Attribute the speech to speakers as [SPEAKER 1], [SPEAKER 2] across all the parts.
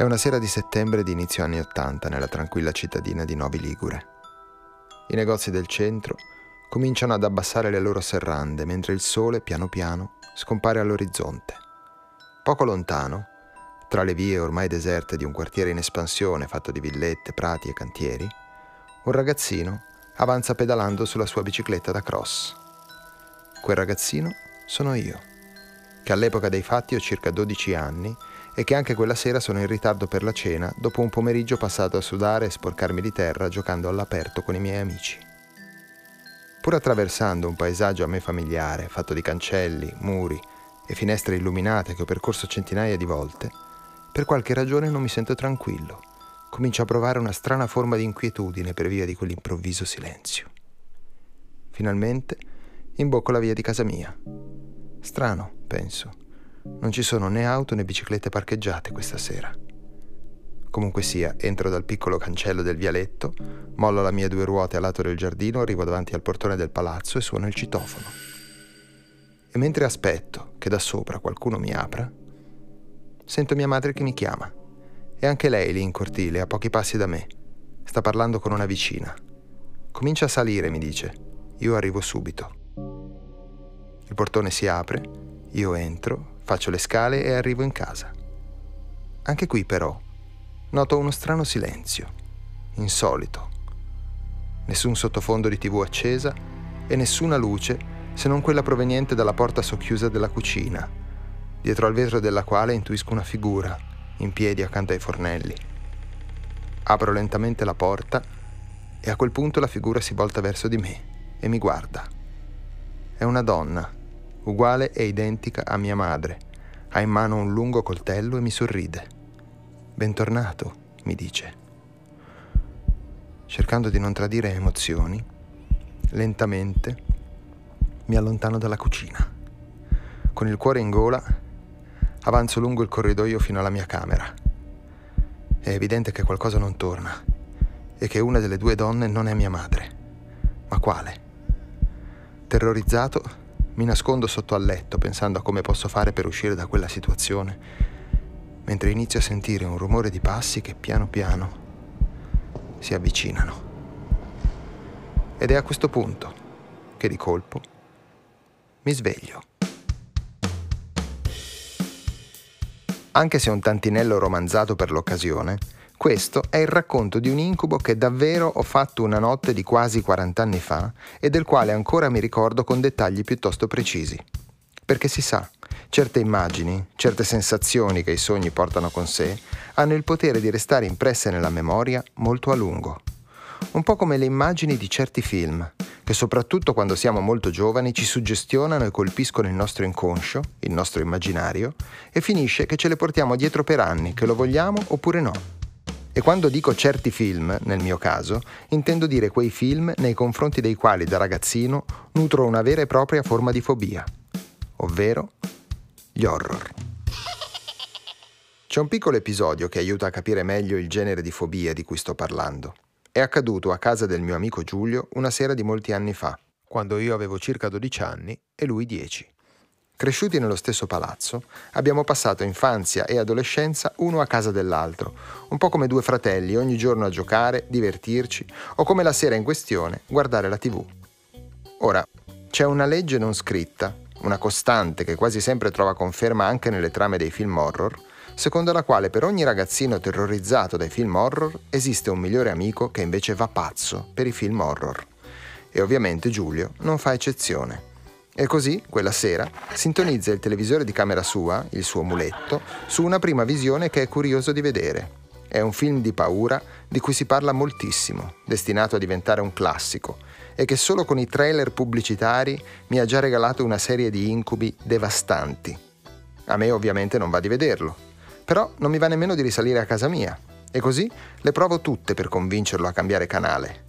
[SPEAKER 1] È una sera di settembre di inizio anni Ottanta nella tranquilla cittadina di Novi Ligure. I negozi del centro cominciano ad abbassare le loro serrande mentre il sole, piano piano, scompare all'orizzonte. Poco lontano, tra le vie ormai deserte di un quartiere in espansione fatto di villette, prati e cantieri, un ragazzino avanza pedalando sulla sua bicicletta da cross. Quel ragazzino sono io, che all'epoca dei fatti ho circa 12 anni e che anche quella sera sono in ritardo per la cena dopo un pomeriggio passato a sudare e sporcarmi di terra giocando all'aperto con i miei amici. Pur attraversando un paesaggio a me familiare, fatto di cancelli, muri e finestre illuminate che ho percorso centinaia di volte, per qualche ragione non mi sento tranquillo. Comincio a provare una strana forma di inquietudine per via di quell'improvviso silenzio. Finalmente imbocco la via di casa mia. Strano, penso. Non ci sono né auto né biciclette parcheggiate questa sera. Comunque sia, entro dal piccolo cancello del vialetto, mollo le mie due ruote a lato del giardino, arrivo davanti al portone del palazzo e suono il citofono. E mentre aspetto che da sopra qualcuno mi apra, sento mia madre che mi chiama. E anche lei lì in cortile, a pochi passi da me. Sta parlando con una vicina. Comincia a salire, mi dice. Io arrivo subito. Il portone si apre, io entro, Faccio le scale e arrivo in casa. Anche qui però noto uno strano silenzio, insolito. Nessun sottofondo di tv accesa e nessuna luce se non quella proveniente dalla porta socchiusa della cucina, dietro al vetro della quale intuisco una figura, in piedi accanto ai fornelli. Apro lentamente la porta e a quel punto la figura si volta verso di me e mi guarda. È una donna uguale e identica a mia madre. Ha in mano un lungo coltello e mi sorride. Bentornato, mi dice. Cercando di non tradire emozioni, lentamente mi allontano dalla cucina. Con il cuore in gola, avanzo lungo il corridoio fino alla mia camera. È evidente che qualcosa non torna e che una delle due donne non è mia madre. Ma quale? Terrorizzato, mi nascondo sotto al letto pensando a come posso fare per uscire da quella situazione, mentre inizio a sentire un rumore di passi che piano piano si avvicinano. Ed è a questo punto che di colpo mi sveglio. Anche se un tantinello romanzato per l'occasione, questo è il racconto di un incubo che davvero ho fatto una notte di quasi 40 anni fa e del quale ancora mi ricordo con dettagli piuttosto precisi. Perché si sa, certe immagini, certe sensazioni che i sogni portano con sé, hanno il potere di restare impresse nella memoria molto a lungo. Un po' come le immagini di certi film, che soprattutto quando siamo molto giovani ci suggestionano e colpiscono il nostro inconscio, il nostro immaginario, e finisce che ce le portiamo dietro per anni, che lo vogliamo oppure no. E quando dico certi film, nel mio caso, intendo dire quei film nei confronti dei quali da ragazzino nutro una vera e propria forma di fobia, ovvero gli horror. C'è un piccolo episodio che aiuta a capire meglio il genere di fobia di cui sto parlando. È accaduto a casa del mio amico Giulio una sera di molti anni fa, quando io avevo circa 12 anni e lui 10. Cresciuti nello stesso palazzo, abbiamo passato infanzia e adolescenza uno a casa dell'altro, un po' come due fratelli, ogni giorno a giocare, divertirci, o come la sera in questione guardare la tv. Ora, c'è una legge non scritta, una costante che quasi sempre trova conferma anche nelle trame dei film horror, secondo la quale per ogni ragazzino terrorizzato dai film horror esiste un migliore amico che invece va pazzo per i film horror. E ovviamente Giulio non fa eccezione. E così, quella sera, sintonizza il televisore di camera sua, il suo muletto, su una prima visione che è curioso di vedere. È un film di paura di cui si parla moltissimo, destinato a diventare un classico, e che solo con i trailer pubblicitari mi ha già regalato una serie di incubi devastanti. A me ovviamente non va di vederlo, però non mi va nemmeno di risalire a casa mia, e così le provo tutte per convincerlo a cambiare canale.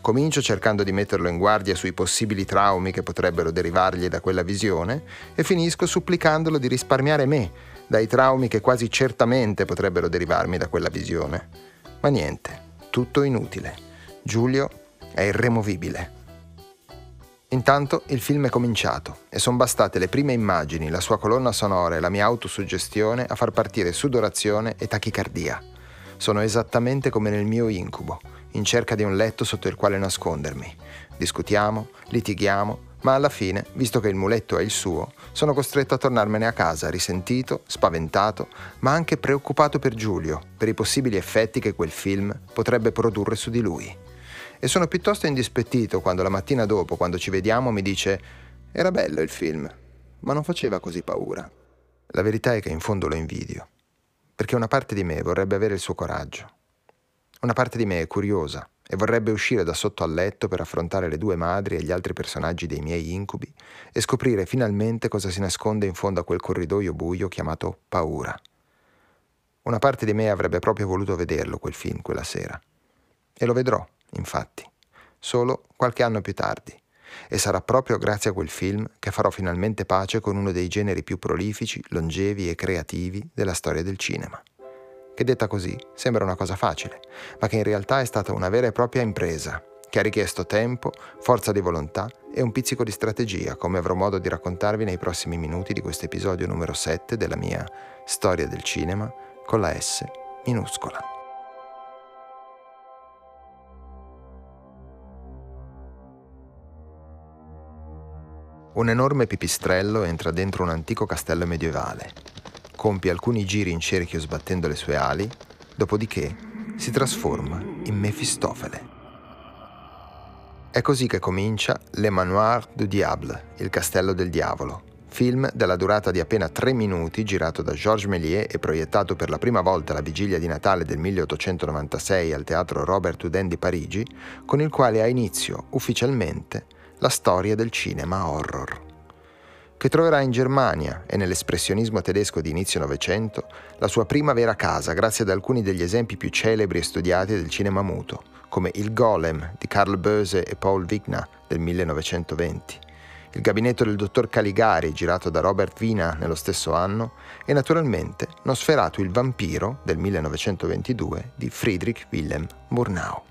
[SPEAKER 1] Comincio cercando di metterlo in guardia sui possibili traumi che potrebbero derivargli da quella visione e finisco supplicandolo di risparmiare me dai traumi che quasi certamente potrebbero derivarmi da quella visione. Ma niente, tutto inutile. Giulio è irremovibile. Intanto il film è cominciato e sono bastate le prime immagini, la sua colonna sonora e la mia autosuggestione a far partire sudorazione e tachicardia. Sono esattamente come nel mio incubo, in cerca di un letto sotto il quale nascondermi. Discutiamo, litighiamo, ma alla fine, visto che il muletto è il suo, sono costretto a tornarmene a casa risentito, spaventato, ma anche preoccupato per Giulio, per i possibili effetti che quel film potrebbe produrre su di lui e sono piuttosto indispettito quando la mattina dopo, quando ci vediamo, mi dice era bello il film, ma non faceva così paura. La verità è che in fondo lo invidio, perché una parte di me vorrebbe avere il suo coraggio. Una parte di me è curiosa e vorrebbe uscire da sotto al letto per affrontare le due madri e gli altri personaggi dei miei incubi e scoprire finalmente cosa si nasconde in fondo a quel corridoio buio chiamato paura. Una parte di me avrebbe proprio voluto vederlo quel film quella sera. E lo vedrò infatti, solo qualche anno più tardi. E sarà proprio grazie a quel film che farò finalmente pace con uno dei generi più prolifici, longevi e creativi della storia del cinema. Che detta così sembra una cosa facile, ma che in realtà è stata una vera e propria impresa, che ha richiesto tempo, forza di volontà e un pizzico di strategia, come avrò modo di raccontarvi nei prossimi minuti di questo episodio numero 7 della mia storia del cinema con la S minuscola. Un enorme pipistrello entra dentro un antico castello medievale, compie alcuni giri in cerchio sbattendo le sue ali, dopodiché si trasforma in Mefistofele. È così che comincia Le Manoir du Diable, il castello del diavolo, film della durata di appena tre minuti girato da Georges Méliès e proiettato per la prima volta alla vigilia di Natale del 1896 al teatro Robert Houdin di Parigi, con il quale ha inizio ufficialmente la storia del cinema horror, che troverà in Germania e nell'espressionismo tedesco di inizio Novecento la sua prima vera casa grazie ad alcuni degli esempi più celebri e studiati del cinema muto, come Il Golem di Carl Böse e Paul Wigner del 1920, Il gabinetto del dottor Caligari girato da Robert Wiener nello stesso anno e naturalmente Nosferatu il vampiro del 1922 di Friedrich Wilhelm Murnau.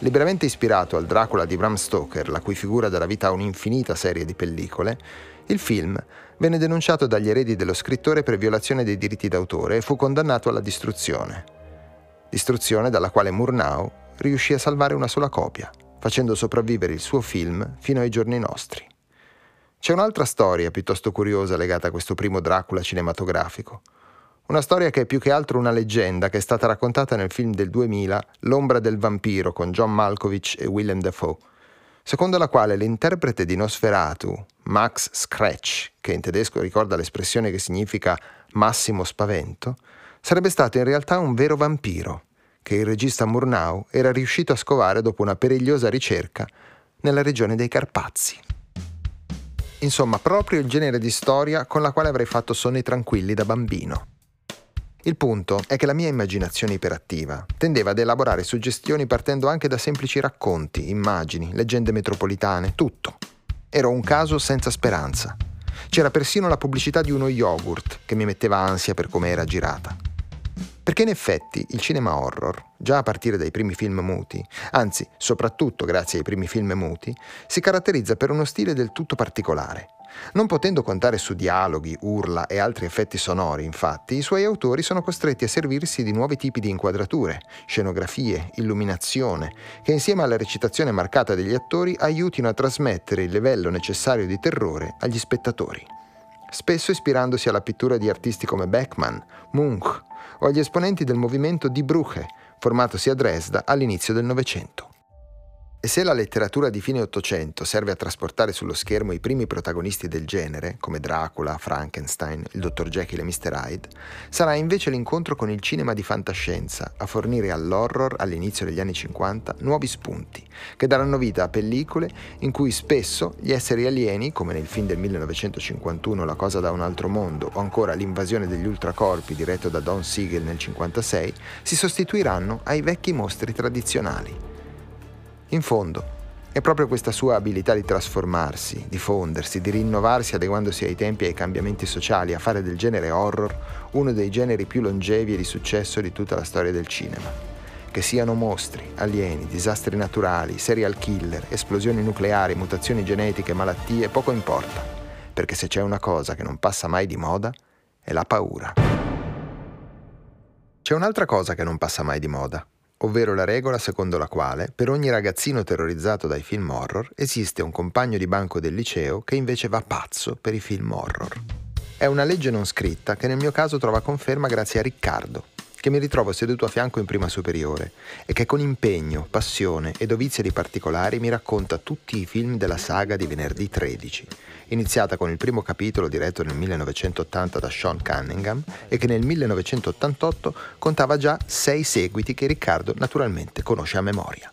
[SPEAKER 1] Liberamente ispirato al Dracula di Bram Stoker, la cui figura darà vita a un'infinita serie di pellicole, il film venne denunciato dagli eredi dello scrittore per violazione dei diritti d'autore e fu condannato alla distruzione. Distruzione dalla quale Murnau riuscì a salvare una sola copia, facendo sopravvivere il suo film fino ai giorni nostri. C'è un'altra storia piuttosto curiosa legata a questo primo Dracula cinematografico. Una storia che è più che altro una leggenda che è stata raccontata nel film del 2000 L'ombra del vampiro con John Malkovich e Willem Dafoe, secondo la quale l'interprete di Nosferatu, Max Scratch, che in tedesco ricorda l'espressione che significa massimo spavento, sarebbe stato in realtà un vero vampiro che il regista Murnau era riuscito a scovare dopo una perigliosa ricerca nella regione dei Carpazi. Insomma, proprio il genere di storia con la quale avrei fatto sonni tranquilli da bambino. Il punto è che la mia immaginazione iperattiva tendeva ad elaborare suggestioni partendo anche da semplici racconti, immagini, leggende metropolitane, tutto. Ero un caso senza speranza. C'era persino la pubblicità di uno yogurt che mi metteva ansia per come era girata. Perché in effetti il cinema horror, già a partire dai primi film muti, anzi soprattutto grazie ai primi film muti, si caratterizza per uno stile del tutto particolare, non potendo contare su dialoghi, urla e altri effetti sonori, infatti, i suoi autori sono costretti a servirsi di nuovi tipi di inquadrature, scenografie, illuminazione, che insieme alla recitazione marcata degli attori aiutino a trasmettere il livello necessario di terrore agli spettatori. Spesso ispirandosi alla pittura di artisti come Beckmann, Munch o agli esponenti del movimento Die Brücke, formatosi a Dresda all'inizio del Novecento. E se la letteratura di fine Ottocento serve a trasportare sullo schermo i primi protagonisti del genere, come Dracula, Frankenstein, il dottor Jekyll e Mr. Hyde, sarà invece l'incontro con il cinema di fantascienza a fornire all'horror all'inizio degli anni 50 nuovi spunti, che daranno vita a pellicole in cui spesso gli esseri alieni, come nel film del 1951 La cosa da un altro mondo o ancora L'invasione degli ultracorpi diretto da Don Siegel nel 1956, si sostituiranno ai vecchi mostri tradizionali in fondo, è proprio questa sua abilità di trasformarsi, di fondersi, di rinnovarsi adeguandosi ai tempi e ai cambiamenti sociali, a fare del genere horror uno dei generi più longevi e di successo di tutta la storia del cinema, Che siano mostri, alieni, disastri naturali, serial killer, esplosioni nucleari, mutazioni genetiche, malattie, poco importa. Perché se c'è una cosa che non passa mai di moda, è la paura. C'è un'altra cosa che non passa mai di moda, ovvero la regola secondo la quale per ogni ragazzino terrorizzato dai film horror esiste un compagno di banco del liceo che invece va pazzo per i film horror. È una legge non scritta che nel mio caso trova conferma grazie a Riccardo, che mi ritrovo seduto a fianco in prima superiore e che con impegno, passione e dovizia di particolari mi racconta tutti i film della saga di venerdì 13, iniziata con il primo capitolo diretto nel 1980 da Sean Cunningham e che nel 1988 contava già sei seguiti che Riccardo naturalmente conosce a memoria.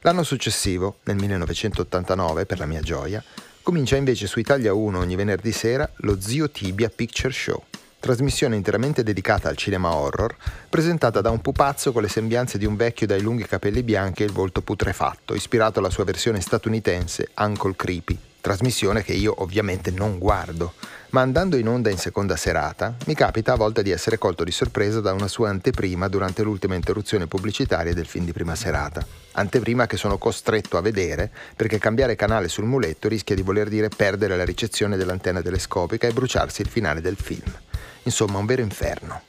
[SPEAKER 1] L'anno successivo, nel 1989, per la mia gioia, comincia invece su Italia 1 ogni venerdì sera lo Zio Tibia Picture Show trasmissione interamente dedicata al cinema horror, presentata da un pupazzo con le sembianze di un vecchio dai lunghi capelli bianchi e il volto putrefatto, ispirato alla sua versione statunitense Uncle Creepy, trasmissione che io ovviamente non guardo, ma andando in onda in seconda serata mi capita a volte di essere colto di sorpresa da una sua anteprima durante l'ultima interruzione pubblicitaria del film di prima serata. Anteprima che sono costretto a vedere perché cambiare canale sul muletto rischia di voler dire perdere la ricezione dell'antenna telescopica e bruciarsi il finale del film. Insomma, un vero inferno.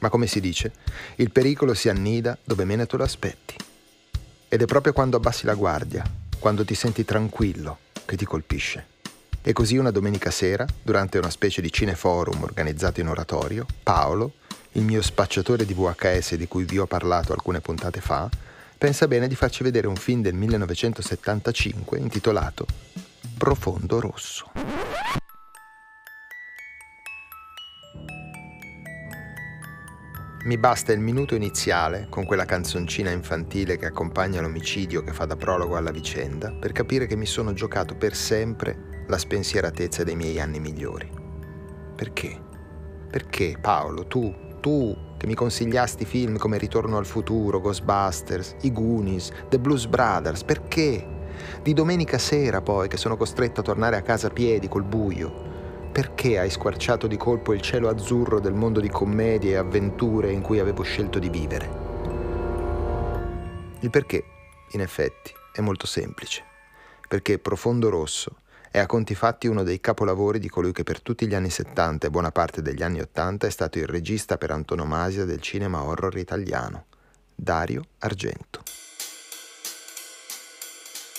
[SPEAKER 1] Ma come si dice, il pericolo si annida dove meno te lo aspetti. Ed è proprio quando abbassi la guardia, quando ti senti tranquillo, che ti colpisce. E così una domenica sera, durante una specie di cineforum organizzato in oratorio, Paolo, il mio spacciatore di VHS di cui vi ho parlato alcune puntate fa, pensa bene di farci vedere un film del 1975 intitolato Profondo Rosso. Mi basta il minuto iniziale, con quella canzoncina infantile che accompagna l'omicidio che fa da prologo alla vicenda, per capire che mi sono giocato per sempre la spensieratezza dei miei anni migliori. Perché? Perché, Paolo, tu, tu, che mi consigliasti film come Ritorno al futuro, Ghostbusters, I Goonies, The Blues Brothers, perché? Di domenica sera poi, che sono costretto a tornare a casa a piedi col buio, perché hai squarciato di colpo il cielo azzurro del mondo di commedie e avventure in cui avevo scelto di vivere? Il perché, in effetti, è molto semplice. Perché Profondo Rosso è a conti fatti uno dei capolavori di colui che per tutti gli anni 70 e buona parte degli anni 80 è stato il regista per antonomasia del cinema horror italiano, Dario Argento.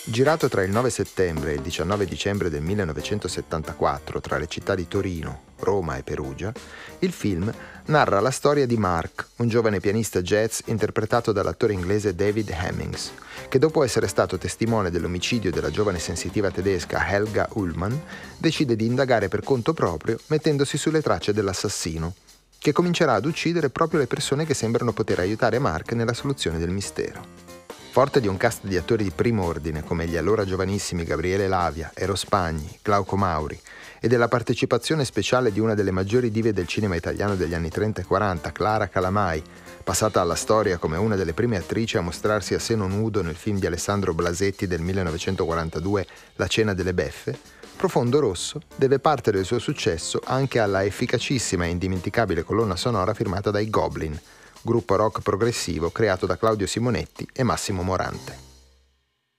[SPEAKER 1] Girato tra il 9 settembre e il 19 dicembre del 1974 tra le città di Torino, Roma e Perugia, il film narra la storia di Mark, un giovane pianista jazz interpretato dall'attore inglese David Hemmings, che dopo essere stato testimone dell'omicidio della giovane sensitiva tedesca Helga Ullmann, decide di indagare per conto proprio mettendosi sulle tracce dell'assassino, che comincerà ad uccidere proprio le persone che sembrano poter aiutare Mark nella soluzione del mistero. Forte di un cast di attori di primo ordine come gli allora giovanissimi Gabriele Lavia, Ero Spagni, Glauco Mauri e della partecipazione speciale di una delle maggiori dive del cinema italiano degli anni 30 e 40, Clara Calamai, passata alla storia come una delle prime attrici a mostrarsi a seno nudo nel film di Alessandro Blasetti del 1942 La cena delle beffe, Profondo Rosso deve parte del suo successo anche alla efficacissima e indimenticabile colonna sonora firmata dai Goblin, gruppo rock progressivo creato da Claudio Simonetti e Massimo Morante.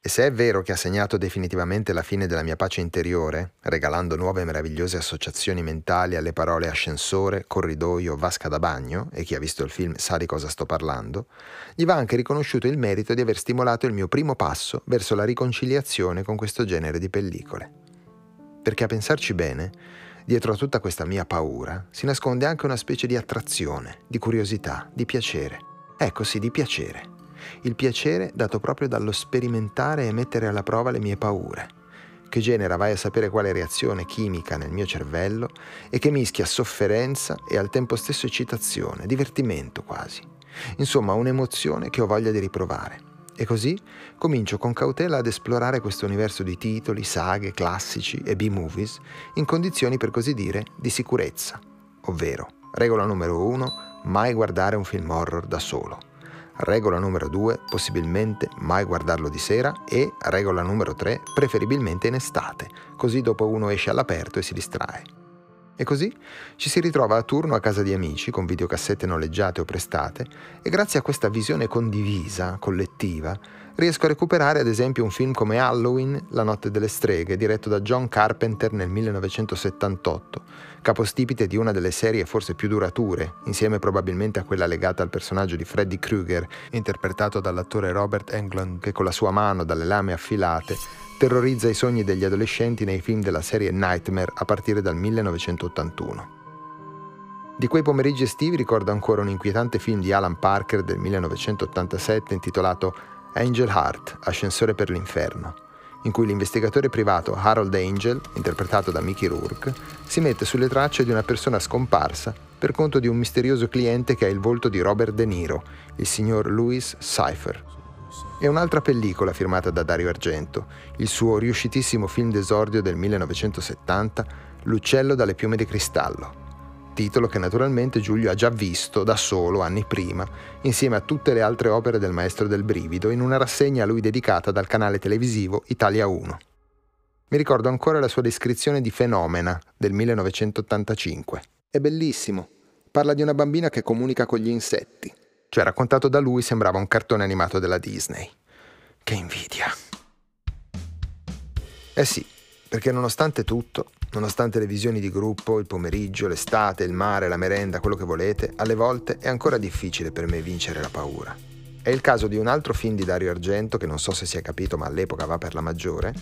[SPEAKER 1] E se è vero che ha segnato definitivamente la fine della mia pace interiore, regalando nuove meravigliose associazioni mentali alle parole ascensore, corridoio, vasca da bagno, e chi ha visto il film sa di cosa sto parlando, gli va anche riconosciuto il merito di aver stimolato il mio primo passo verso la riconciliazione con questo genere di pellicole. Perché a pensarci bene, Dietro a tutta questa mia paura si nasconde anche una specie di attrazione, di curiosità, di piacere. Ecco sì, di piacere. Il piacere dato proprio dallo sperimentare e mettere alla prova le mie paure, che genera vai a sapere quale reazione chimica nel mio cervello e che mischia sofferenza e al tempo stesso eccitazione, divertimento quasi. Insomma, un'emozione che ho voglia di riprovare. E così comincio con cautela ad esplorare questo universo di titoli, saghe, classici e B-movies in condizioni per così dire di sicurezza, ovvero regola numero uno, mai guardare un film horror da solo. Regola numero due, possibilmente mai guardarlo di sera e regola numero tre, preferibilmente in estate, così dopo uno esce all'aperto e si distrae. E così ci si ritrova a turno a casa di amici con videocassette noleggiate o prestate e grazie a questa visione condivisa, collettiva, riesco a recuperare ad esempio un film come Halloween, La notte delle streghe, diretto da John Carpenter nel 1978, capostipite di una delle serie forse più durature, insieme probabilmente a quella legata al personaggio di Freddy Krueger, interpretato dall'attore Robert Englund, che con la sua mano dalle lame affilate terrorizza i sogni degli adolescenti nei film della serie Nightmare a partire dal 1981. Di quei pomeriggi estivi ricordo ancora un inquietante film di Alan Parker del 1987 intitolato Angel Heart, Ascensore per l'inferno, in cui l'investigatore privato Harold Angel, interpretato da Mickey Rourke, si mette sulle tracce di una persona scomparsa per conto di un misterioso cliente che ha il volto di Robert De Niro, il signor Louis Cypher. E un'altra pellicola firmata da Dario Argento, il suo riuscitissimo film d'esordio del 1970, L'uccello dalle piume di cristallo, titolo che naturalmente Giulio ha già visto da solo anni prima, insieme a tutte le altre opere del maestro del brivido, in una rassegna a lui dedicata dal canale televisivo Italia 1. Mi ricordo ancora la sua descrizione di Fenomena del 1985. È bellissimo. Parla di una bambina che comunica con gli insetti. Cioè, raccontato da lui, sembrava un cartone animato della Disney. Che invidia. Eh sì, perché nonostante tutto, nonostante le visioni di gruppo, il pomeriggio, l'estate, il mare, la merenda, quello che volete, alle volte è ancora difficile per me vincere la paura. È il caso di un altro film di Dario Argento, che non so se si è capito ma all'epoca va per la maggiore,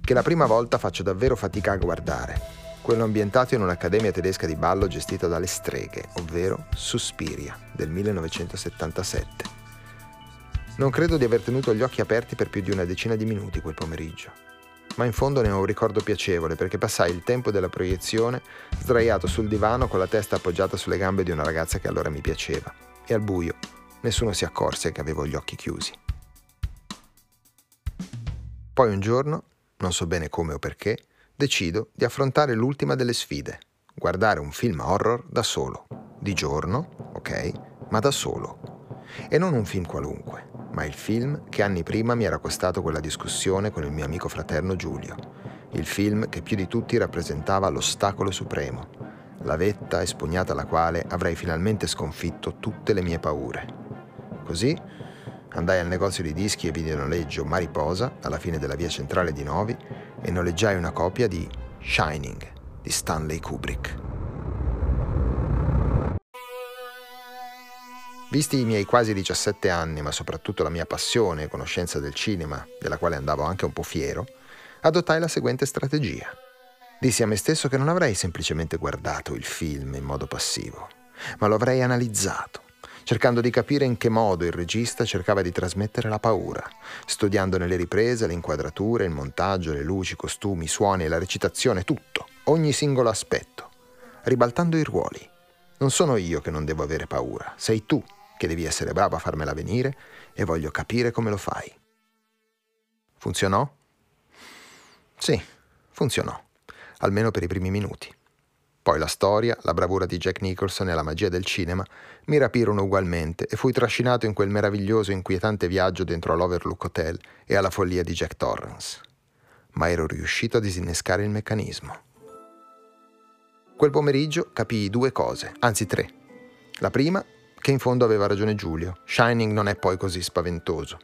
[SPEAKER 1] che la prima volta faccio davvero fatica a guardare. Quello ambientato in un'accademia tedesca di ballo gestita dalle streghe, ovvero Suspiria, del 1977. Non credo di aver tenuto gli occhi aperti per più di una decina di minuti quel pomeriggio ma in fondo ne ho un ricordo piacevole perché passai il tempo della proiezione sdraiato sul divano con la testa appoggiata sulle gambe di una ragazza che allora mi piaceva e al buio nessuno si accorse che avevo gli occhi chiusi. Poi un giorno, non so bene come o perché, decido di affrontare l'ultima delle sfide, guardare un film horror da solo, di giorno, ok, ma da solo, e non un film qualunque ma il film che anni prima mi era costato quella discussione con il mio amico fraterno Giulio. Il film che più di tutti rappresentava l'ostacolo supremo, la vetta espugnata alla quale avrei finalmente sconfitto tutte le mie paure. Così andai al negozio di dischi e videonoleggio Mariposa, alla fine della via centrale di Novi, e noleggiai una copia di Shining di Stanley Kubrick. Visti i miei quasi 17 anni, ma soprattutto la mia passione e conoscenza del cinema, della quale andavo anche un po' fiero, adottai la seguente strategia. Dissi a me stesso che non avrei semplicemente guardato il film in modo passivo, ma lo avrei analizzato, cercando di capire in che modo il regista cercava di trasmettere la paura, studiandone le riprese, le inquadrature, il montaggio, le luci, i costumi, i suoni, la recitazione, tutto, ogni singolo aspetto, ribaltando i ruoli. Non sono io che non devo avere paura, sei tu che devi essere bravo a farmela venire e voglio capire come lo fai. Funzionò? Sì, funzionò, almeno per i primi minuti. Poi la storia, la bravura di Jack Nicholson e la magia del cinema mi rapirono ugualmente e fui trascinato in quel meraviglioso e inquietante viaggio dentro l'Overlook Hotel e alla follia di Jack Torrance. Ma ero riuscito a disinnescare il meccanismo. Quel pomeriggio capii due cose, anzi tre. La prima che in fondo aveva ragione Giulio. Shining non è poi così spaventoso.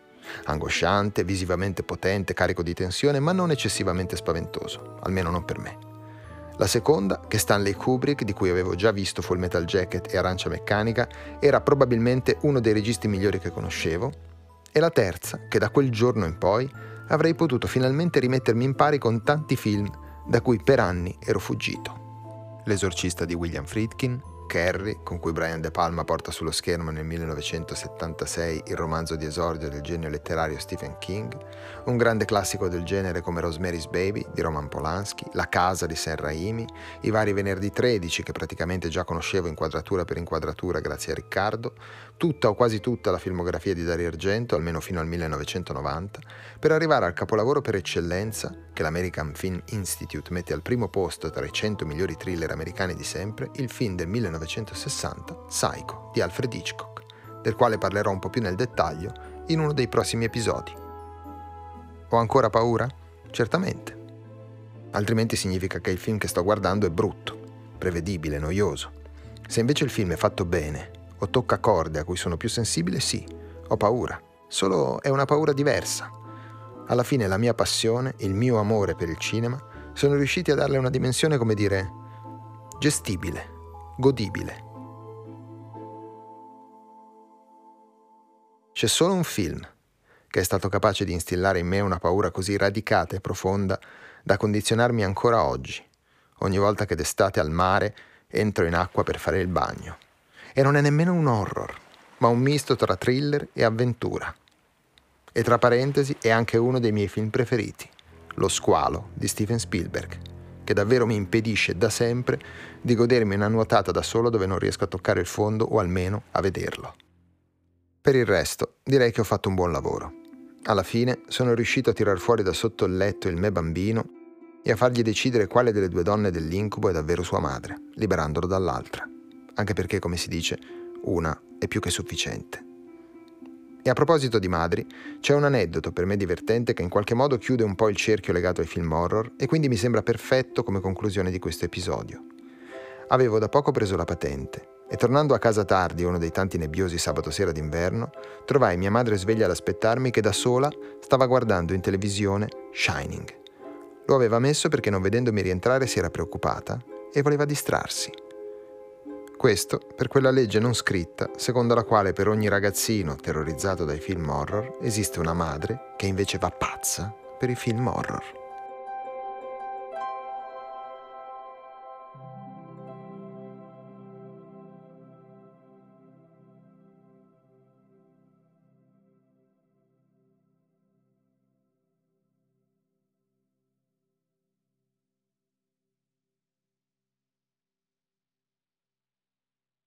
[SPEAKER 1] Angosciante, visivamente potente, carico di tensione, ma non eccessivamente spaventoso, almeno non per me. La seconda, che Stanley Kubrick, di cui avevo già visto Full Metal Jacket e Arancia Meccanica, era probabilmente uno dei registi migliori che conoscevo. E la terza, che da quel giorno in poi avrei potuto finalmente rimettermi in pari con tanti film da cui per anni ero fuggito. L'esorcista di William Friedkin, Carrie, con cui Brian De Palma porta sullo schermo nel 1976 il romanzo di esordio del genio letterario Stephen King, un grande classico del genere come Rosemary's Baby di Roman Polanski, La casa di Sam Raimi, i vari Venerdì 13 che praticamente già conoscevo inquadratura per inquadratura grazie a Riccardo, tutta o quasi tutta la filmografia di Dario Argento, almeno fino al 1990, per arrivare al capolavoro per eccellenza che l'American Film Institute mette al primo posto tra i 100 migliori thriller americani di sempre, il film del 1990 1960, Psycho di Alfred Hitchcock, del quale parlerò un po' più nel dettaglio in uno dei prossimi episodi. Ho ancora paura? Certamente. Altrimenti significa che il film che sto guardando è brutto, prevedibile, noioso. Se invece il film è fatto bene o tocca corde a cui sono più sensibile, sì, ho paura. Solo è una paura diversa. Alla fine la mia passione, il mio amore per il cinema, sono riusciti a darle una dimensione, come dire, gestibile, godibile. C'è solo un film che è stato capace di instillare in me una paura così radicata e profonda da condizionarmi ancora oggi, ogni volta che d'estate al mare entro in acqua per fare il bagno. E non è nemmeno un horror, ma un misto tra thriller e avventura. E tra parentesi è anche uno dei miei film preferiti, Lo squalo di Steven Spielberg, che davvero mi impedisce da sempre di godermi una nuotata da solo dove non riesco a toccare il fondo o almeno a vederlo. Per il resto, direi che ho fatto un buon lavoro. Alla fine sono riuscito a tirar fuori da sotto il letto il me bambino e a fargli decidere quale delle due donne dell'incubo è davvero sua madre, liberandolo dall'altra. Anche perché, come si dice, una è più che sufficiente. E a proposito di madri, c'è un aneddoto per me divertente che in qualche modo chiude un po' il cerchio legato ai film horror e quindi mi sembra perfetto come conclusione di questo episodio. Avevo da poco preso la patente e tornando a casa tardi, uno dei tanti nebbiosi sabato sera d'inverno, trovai mia madre sveglia ad aspettarmi che da sola stava guardando in televisione Shining. Lo aveva messo perché non vedendomi rientrare si era preoccupata e voleva distrarsi. Questo per quella legge non scritta secondo la quale per ogni ragazzino terrorizzato dai film horror esiste una madre che invece va pazza per i film horror.